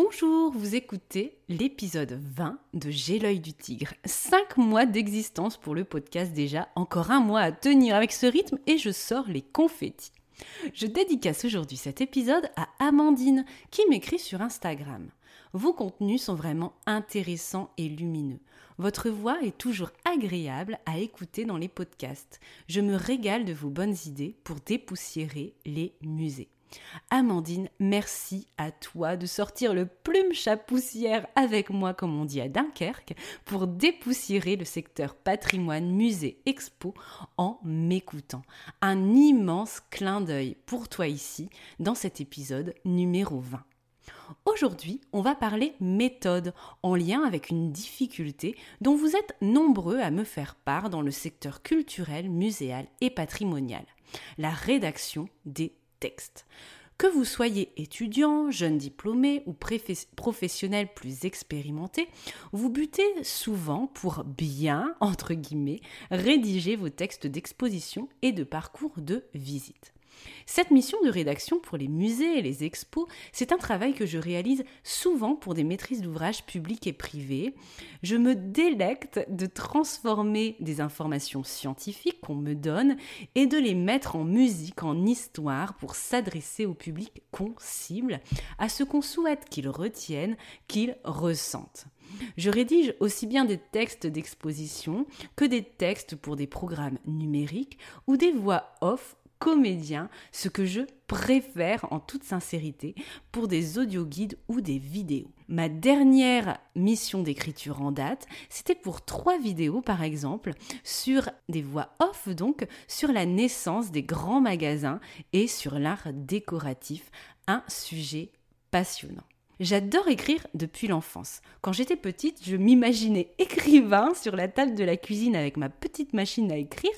Bonjour, vous écoutez l'épisode 20 de J'ai l'œil du tigre. 5 mois d'existence pour le podcast déjà, encore un mois à tenir avec ce rythme et je sors les confettis. Je dédicace aujourd'hui cet épisode à Amandine qui m'écrit sur Instagram. Vos contenus sont vraiment intéressants et lumineux. Votre voix est toujours agréable à écouter dans les podcasts. Je me régale de vos bonnes idées pour dépoussiérer les musées. Amandine, merci à toi de sortir le plume chapoussière avec moi, comme on dit à Dunkerque, pour dépoussiérer le secteur patrimoine, musée, expo en m'écoutant. Un immense clin d'œil pour toi ici, dans cet épisode numéro 20. Aujourd'hui, on va parler méthode en lien avec une difficulté dont vous êtes nombreux à me faire part dans le secteur culturel, muséal et patrimonial, la rédaction des Que vous soyez étudiant, jeune diplômé ou professionnel plus expérimenté, vous butez souvent pour bien, entre guillemets, rédiger vos textes d'exposition et de parcours de visite. Cette mission de rédaction pour les musées et les expos, c'est un travail que je réalise souvent pour des maîtrises d'ouvrages publics et privés. Je me délecte de transformer des informations scientifiques qu'on me donne et de les mettre en musique, en histoire pour s'adresser au public qu'on cible, à ce qu'on souhaite qu'ils retiennent, qu'ils ressentent. Je rédige aussi bien des textes d'exposition que des textes pour des programmes numériques ou des voix off comédien, ce que je préfère en toute sincérité pour des audio-guides ou des vidéos. Ma dernière mission d'écriture en date, c'était pour trois vidéos par exemple, sur des voix off donc, sur la naissance des grands magasins et sur l'art décoratif, un sujet passionnant. J'adore écrire depuis l'enfance. Quand j'étais petite, je m'imaginais écrivain sur la table de la cuisine avec ma petite machine à écrire,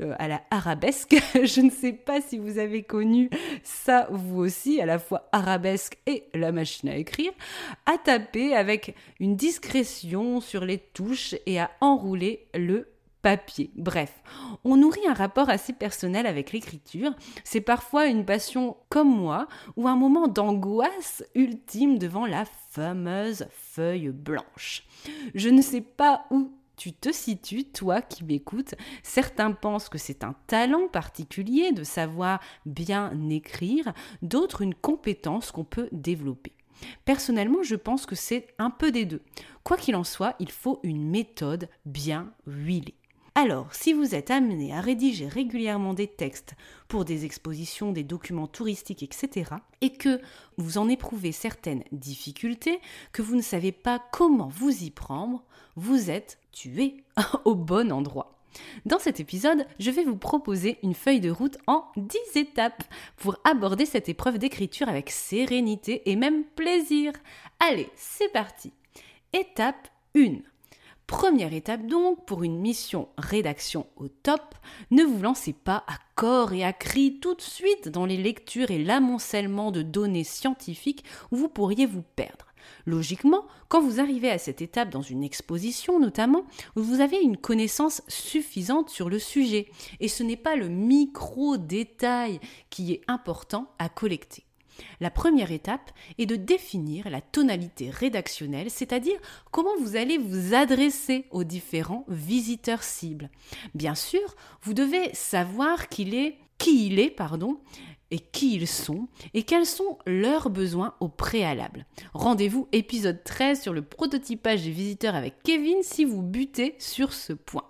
euh, à la arabesque. je ne sais pas si vous avez connu ça vous aussi, à la fois arabesque et la machine à écrire, à taper avec une discrétion sur les touches et à enrouler le papier. Bref, on nourrit un rapport assez personnel avec l'écriture. C'est parfois une passion comme moi ou un moment d'angoisse ultime devant la fameuse feuille blanche. Je ne sais pas où tu te situes, toi qui m'écoutes. Certains pensent que c'est un talent particulier de savoir bien écrire, d'autres une compétence qu'on peut développer. Personnellement, je pense que c'est un peu des deux. Quoi qu'il en soit, il faut une méthode bien huilée. Alors, si vous êtes amené à rédiger régulièrement des textes pour des expositions, des documents touristiques, etc., et que vous en éprouvez certaines difficultés, que vous ne savez pas comment vous y prendre, vous êtes tué au bon endroit. Dans cet épisode, je vais vous proposer une feuille de route en 10 étapes pour aborder cette épreuve d'écriture avec sérénité et même plaisir. Allez, c'est parti. Étape 1. Première étape donc, pour une mission rédaction au top, ne vous lancez pas à corps et à cri tout de suite dans les lectures et l'amoncellement de données scientifiques où vous pourriez vous perdre. Logiquement, quand vous arrivez à cette étape dans une exposition notamment, vous avez une connaissance suffisante sur le sujet et ce n'est pas le micro détail qui est important à collecter. La première étape est de définir la tonalité rédactionnelle, c'est-à-dire comment vous allez vous adresser aux différents visiteurs cibles. Bien sûr, vous devez savoir qui il est, pardon, et qui ils sont et quels sont leurs besoins au préalable. Rendez-vous épisode 13 sur le prototypage des visiteurs avec Kevin si vous butez sur ce point.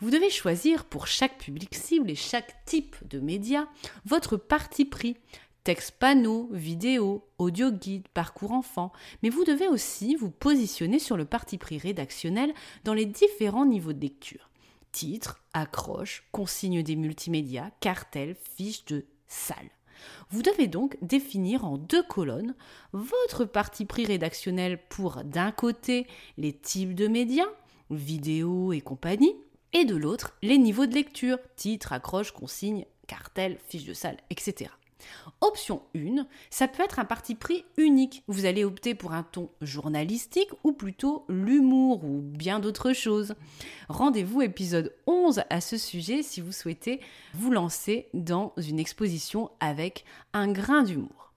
Vous devez choisir pour chaque public cible et chaque type de média votre parti pris, texte panneau, vidéo, audio guide, parcours enfant, mais vous devez aussi vous positionner sur le parti pris rédactionnel dans les différents niveaux de lecture. Titre, accroche, consigne des multimédias, cartel, fiche de salle. Vous devez donc définir en deux colonnes votre parti pris rédactionnel pour d'un côté les types de médias, vidéo et compagnie, et de l'autre les niveaux de lecture, titre, accroche, consigne, cartel, fiche de salle, etc. Option 1, ça peut être un parti pris unique. Vous allez opter pour un ton journalistique ou plutôt l'humour ou bien d'autres choses. Rendez-vous épisode 11 à ce sujet si vous souhaitez vous lancer dans une exposition avec un grain d'humour.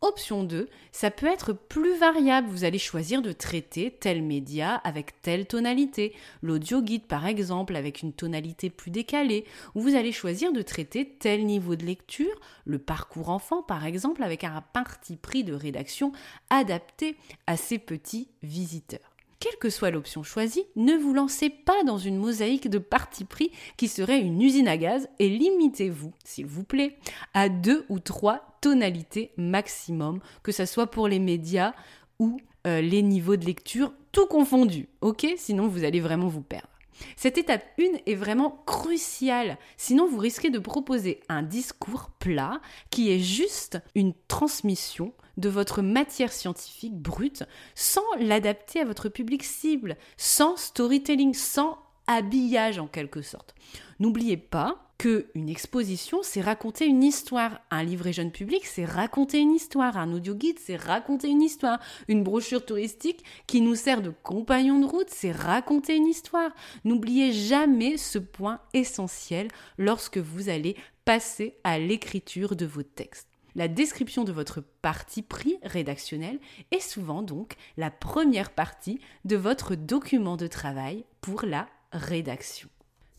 Option 2, ça peut être plus variable. Vous allez choisir de traiter tel média avec telle tonalité. L'audio guide, par exemple, avec une tonalité plus décalée. Ou vous allez choisir de traiter tel niveau de lecture. Le parcours enfant, par exemple, avec un parti pris de rédaction adapté à ces petits visiteurs. Quelle que soit l'option choisie, ne vous lancez pas dans une mosaïque de parti pris qui serait une usine à gaz et limitez-vous, s'il vous plaît, à deux ou trois tonalités maximum, que ce soit pour les médias ou euh, les niveaux de lecture, tout confondu, ok? Sinon vous allez vraiment vous perdre. Cette étape 1 est vraiment cruciale, sinon vous risquez de proposer un discours plat qui est juste une transmission de votre matière scientifique brute sans l'adapter à votre public cible, sans storytelling, sans habillage en quelque sorte. N'oubliez pas que une exposition, c'est raconter une histoire. Un livret jeune public, c'est raconter une histoire. Un audio guide, c'est raconter une histoire. Une brochure touristique qui nous sert de compagnon de route, c'est raconter une histoire. N'oubliez jamais ce point essentiel lorsque vous allez passer à l'écriture de vos textes. La description de votre parti pris rédactionnel est souvent donc la première partie de votre document de travail pour la rédaction.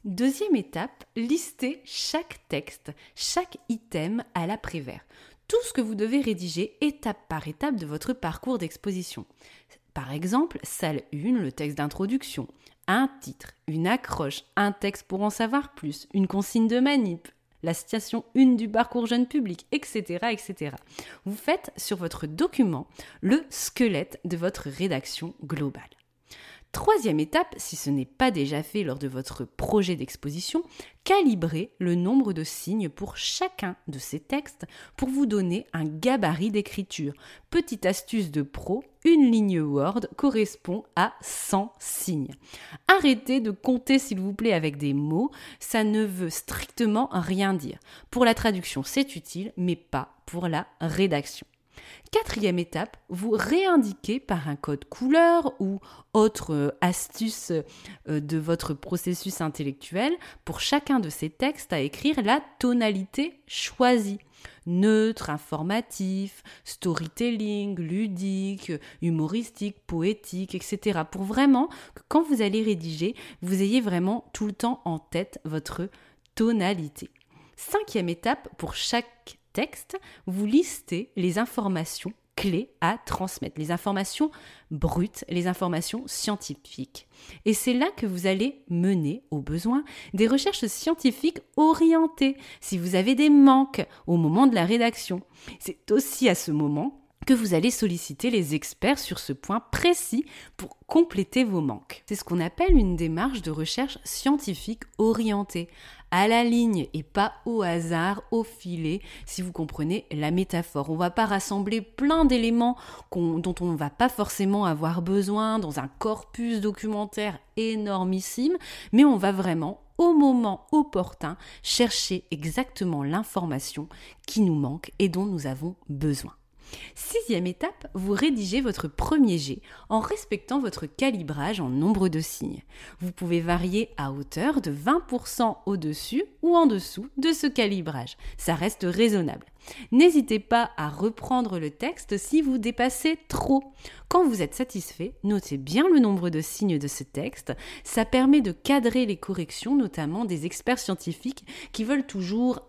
Deuxième étape, listez chaque texte, chaque item à l'après-vert. Tout ce que vous devez rédiger étape par étape de votre parcours d'exposition. Par exemple, salle 1, le texte d'introduction, un titre, une accroche, un texte pour en savoir plus, une consigne de manip, la station 1 du parcours jeune public, etc., etc. Vous faites sur votre document le squelette de votre rédaction globale. Troisième étape, si ce n'est pas déjà fait lors de votre projet d'exposition, calibrez le nombre de signes pour chacun de ces textes pour vous donner un gabarit d'écriture. Petite astuce de pro, une ligne Word correspond à 100 signes. Arrêtez de compter s'il vous plaît avec des mots, ça ne veut strictement rien dire. Pour la traduction, c'est utile, mais pas pour la rédaction. Quatrième étape, vous réindiquez par un code couleur ou autre euh, astuce euh, de votre processus intellectuel pour chacun de ces textes à écrire la tonalité choisie. Neutre, informatif, storytelling, ludique, humoristique, poétique, etc. Pour vraiment que quand vous allez rédiger, vous ayez vraiment tout le temps en tête votre tonalité. Cinquième étape, pour chaque texte, vous listez les informations clés à transmettre, les informations brutes, les informations scientifiques. Et c'est là que vous allez mener, au besoin, des recherches scientifiques orientées, si vous avez des manques au moment de la rédaction. C'est aussi à ce moment que vous allez solliciter les experts sur ce point précis pour compléter vos manques. C'est ce qu'on appelle une démarche de recherche scientifique orientée, à la ligne et pas au hasard, au filet, si vous comprenez la métaphore. On va pas rassembler plein d'éléments dont on ne va pas forcément avoir besoin dans un corpus documentaire énormissime, mais on va vraiment au moment opportun chercher exactement l'information qui nous manque et dont nous avons besoin. Sixième étape, vous rédigez votre premier jet en respectant votre calibrage en nombre de signes. Vous pouvez varier à hauteur de 20% au-dessus ou en dessous de ce calibrage. Ça reste raisonnable. N'hésitez pas à reprendre le texte si vous dépassez trop. Quand vous êtes satisfait, notez bien le nombre de signes de ce texte. Ça permet de cadrer les corrections, notamment des experts scientifiques qui veulent toujours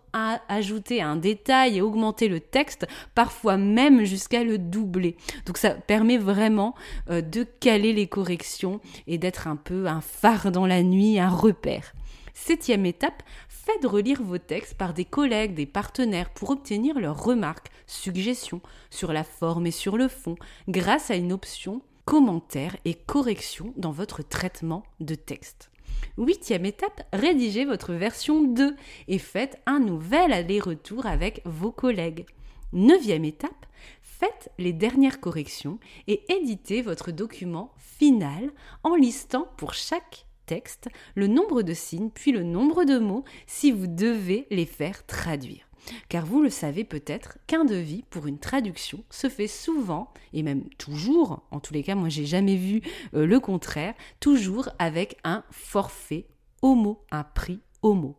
ajouter un détail et augmenter le texte, parfois même jusqu'à le doubler. Donc ça permet vraiment euh, de caler les corrections et d'être un peu un phare dans la nuit, un repère. Septième étape, Faites relire vos textes par des collègues, des partenaires pour obtenir leurs remarques, suggestions sur la forme et sur le fond grâce à une option commentaires et corrections dans votre traitement de texte. Huitième étape, rédigez votre version 2 et faites un nouvel aller-retour avec vos collègues. Neuvième étape, faites les dernières corrections et éditez votre document final en listant pour chaque texte le nombre de signes puis le nombre de mots si vous devez les faire traduire. Car vous le savez peut-être qu'un devis pour une traduction se fait souvent, et même toujours, en tous les cas moi j'ai jamais vu euh, le contraire, toujours avec un forfait homo, un prix homo.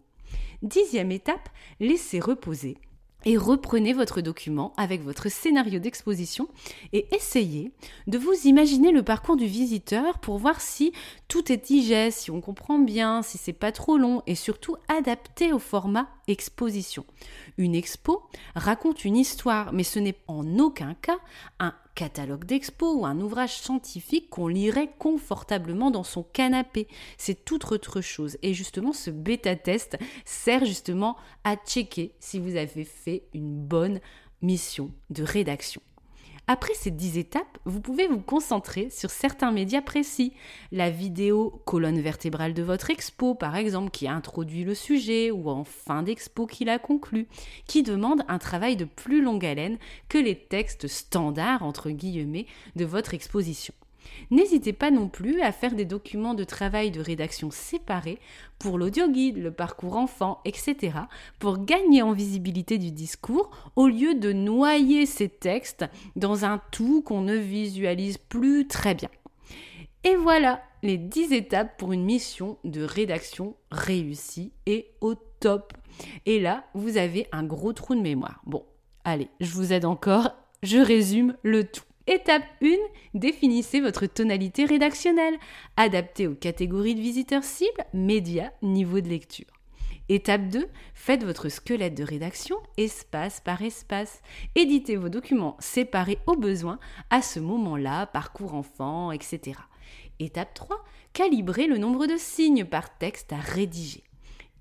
Dixième étape, laissez reposer et reprenez votre document avec votre scénario d'exposition et essayez de vous imaginer le parcours du visiteur pour voir si tout est digeste, si on comprend bien, si c'est pas trop long et surtout adapté au format exposition. Une expo raconte une histoire, mais ce n'est en aucun cas un catalogue d'expo ou un ouvrage scientifique qu'on lirait confortablement dans son canapé. C'est toute autre chose. Et justement, ce bêta-test sert justement à checker si vous avez fait une bonne mission de rédaction. Après ces 10 étapes, vous pouvez vous concentrer sur certains médias précis. La vidéo colonne vertébrale de votre expo, par exemple, qui introduit le sujet, ou en fin d'expo qui la conclut, qui demande un travail de plus longue haleine que les textes standards, entre guillemets, de votre exposition. N'hésitez pas non plus à faire des documents de travail de rédaction séparés pour l'audio guide, le parcours enfant, etc. pour gagner en visibilité du discours au lieu de noyer ces textes dans un tout qu'on ne visualise plus très bien. Et voilà les 10 étapes pour une mission de rédaction réussie et au top. Et là, vous avez un gros trou de mémoire. Bon, allez, je vous aide encore, je résume le tout. Étape 1, définissez votre tonalité rédactionnelle, adaptée aux catégories de visiteurs cibles, médias, niveau de lecture. Étape 2, faites votre squelette de rédaction espace par espace. Éditez vos documents séparés au besoin à ce moment-là, parcours enfant, etc. Étape 3, calibrez le nombre de signes par texte à rédiger.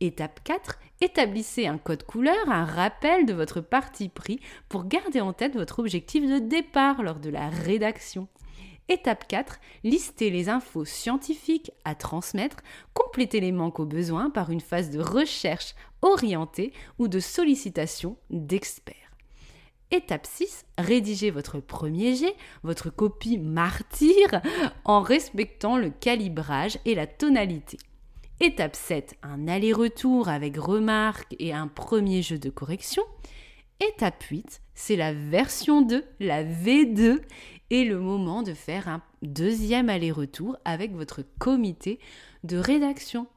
Étape 4, établissez un code couleur, un rappel de votre parti pris pour garder en tête votre objectif de départ lors de la rédaction. Étape 4, listez les infos scientifiques à transmettre, complétez les manques au besoin par une phase de recherche orientée ou de sollicitation d'experts. Étape 6, rédigez votre premier jet, votre copie martyr, en respectant le calibrage et la tonalité. Étape 7, un aller-retour avec remarques et un premier jeu de correction. Étape 8, c'est la version 2, la V2, et le moment de faire un deuxième aller-retour avec votre comité de rédaction.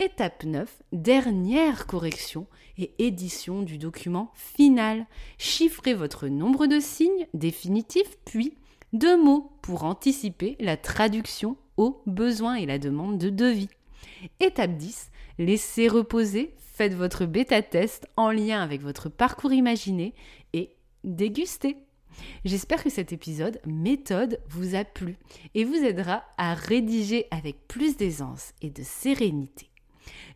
Étape 9, dernière correction et édition du document final. Chiffrez votre nombre de signes définitifs, puis deux mots pour anticiper la traduction aux besoins et la demande de devis. Étape 10, laissez reposer, faites votre bêta-test en lien avec votre parcours imaginé et dégustez. J'espère que cet épisode méthode vous a plu et vous aidera à rédiger avec plus d'aisance et de sérénité.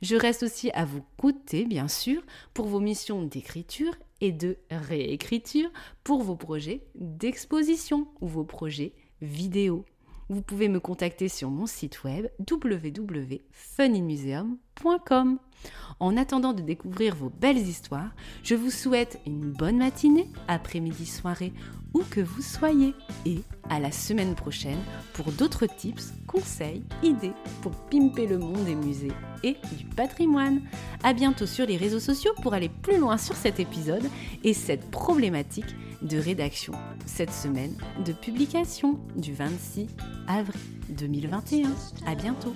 Je reste aussi à vous coûter, bien sûr, pour vos missions d'écriture et de réécriture, pour vos projets d'exposition ou vos projets vidéo vous pouvez me contacter sur mon site web www.funinmuseum.com. En attendant de découvrir vos belles histoires, je vous souhaite une bonne matinée, après-midi, soirée, où que vous soyez. Et à la semaine prochaine pour d'autres tips, conseils, idées pour pimper le monde des musées et du patrimoine. À bientôt sur les réseaux sociaux pour aller plus loin sur cet épisode et cette problématique de rédaction cette semaine de publication du 26 avril 2021. À bientôt.